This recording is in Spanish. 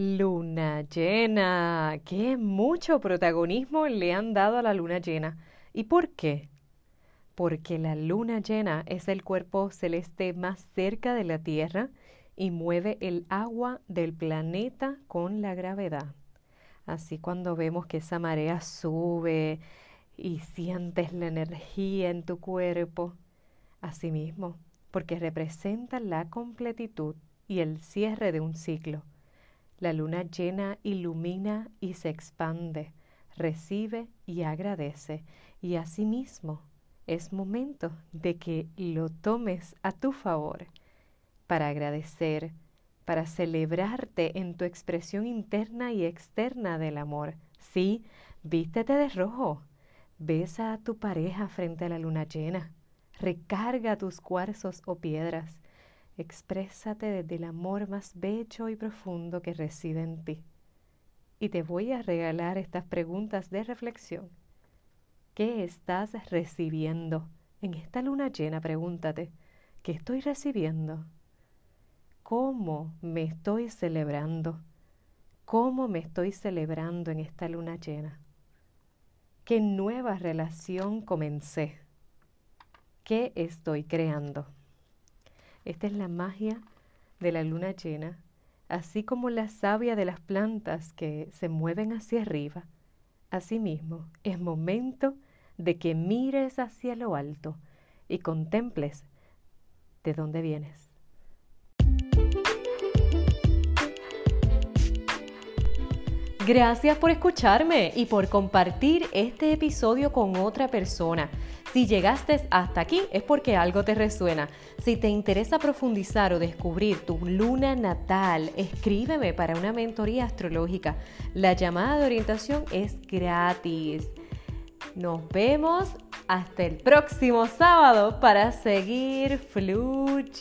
Luna llena. Qué mucho protagonismo le han dado a la luna llena. ¿Y por qué? Porque la luna llena es el cuerpo celeste más cerca de la Tierra y mueve el agua del planeta con la gravedad. Así cuando vemos que esa marea sube y sientes la energía en tu cuerpo, asimismo, porque representa la completitud y el cierre de un ciclo la luna llena ilumina y se expande, recibe y agradece, y asimismo es momento de que lo tomes a tu favor. Para agradecer, para celebrarte en tu expresión interna y externa del amor. Sí, vístete de rojo, besa a tu pareja frente a la luna llena, recarga tus cuarzos o piedras, Exprésate desde el amor más bello y profundo que reside en ti. Y te voy a regalar estas preguntas de reflexión. ¿Qué estás recibiendo? En esta luna llena pregúntate, ¿qué estoy recibiendo? ¿Cómo me estoy celebrando? ¿Cómo me estoy celebrando en esta luna llena? ¿Qué nueva relación comencé? ¿Qué estoy creando? Esta es la magia de la luna llena, así como la savia de las plantas que se mueven hacia arriba. Asimismo, es momento de que mires hacia lo alto y contemples de dónde vienes. Gracias por escucharme y por compartir este episodio con otra persona. Si llegaste hasta aquí es porque algo te resuena. Si te interesa profundizar o descubrir tu luna natal, escríbeme para una mentoría astrológica. La llamada de orientación es gratis. Nos vemos hasta el próximo sábado para seguir fluyendo.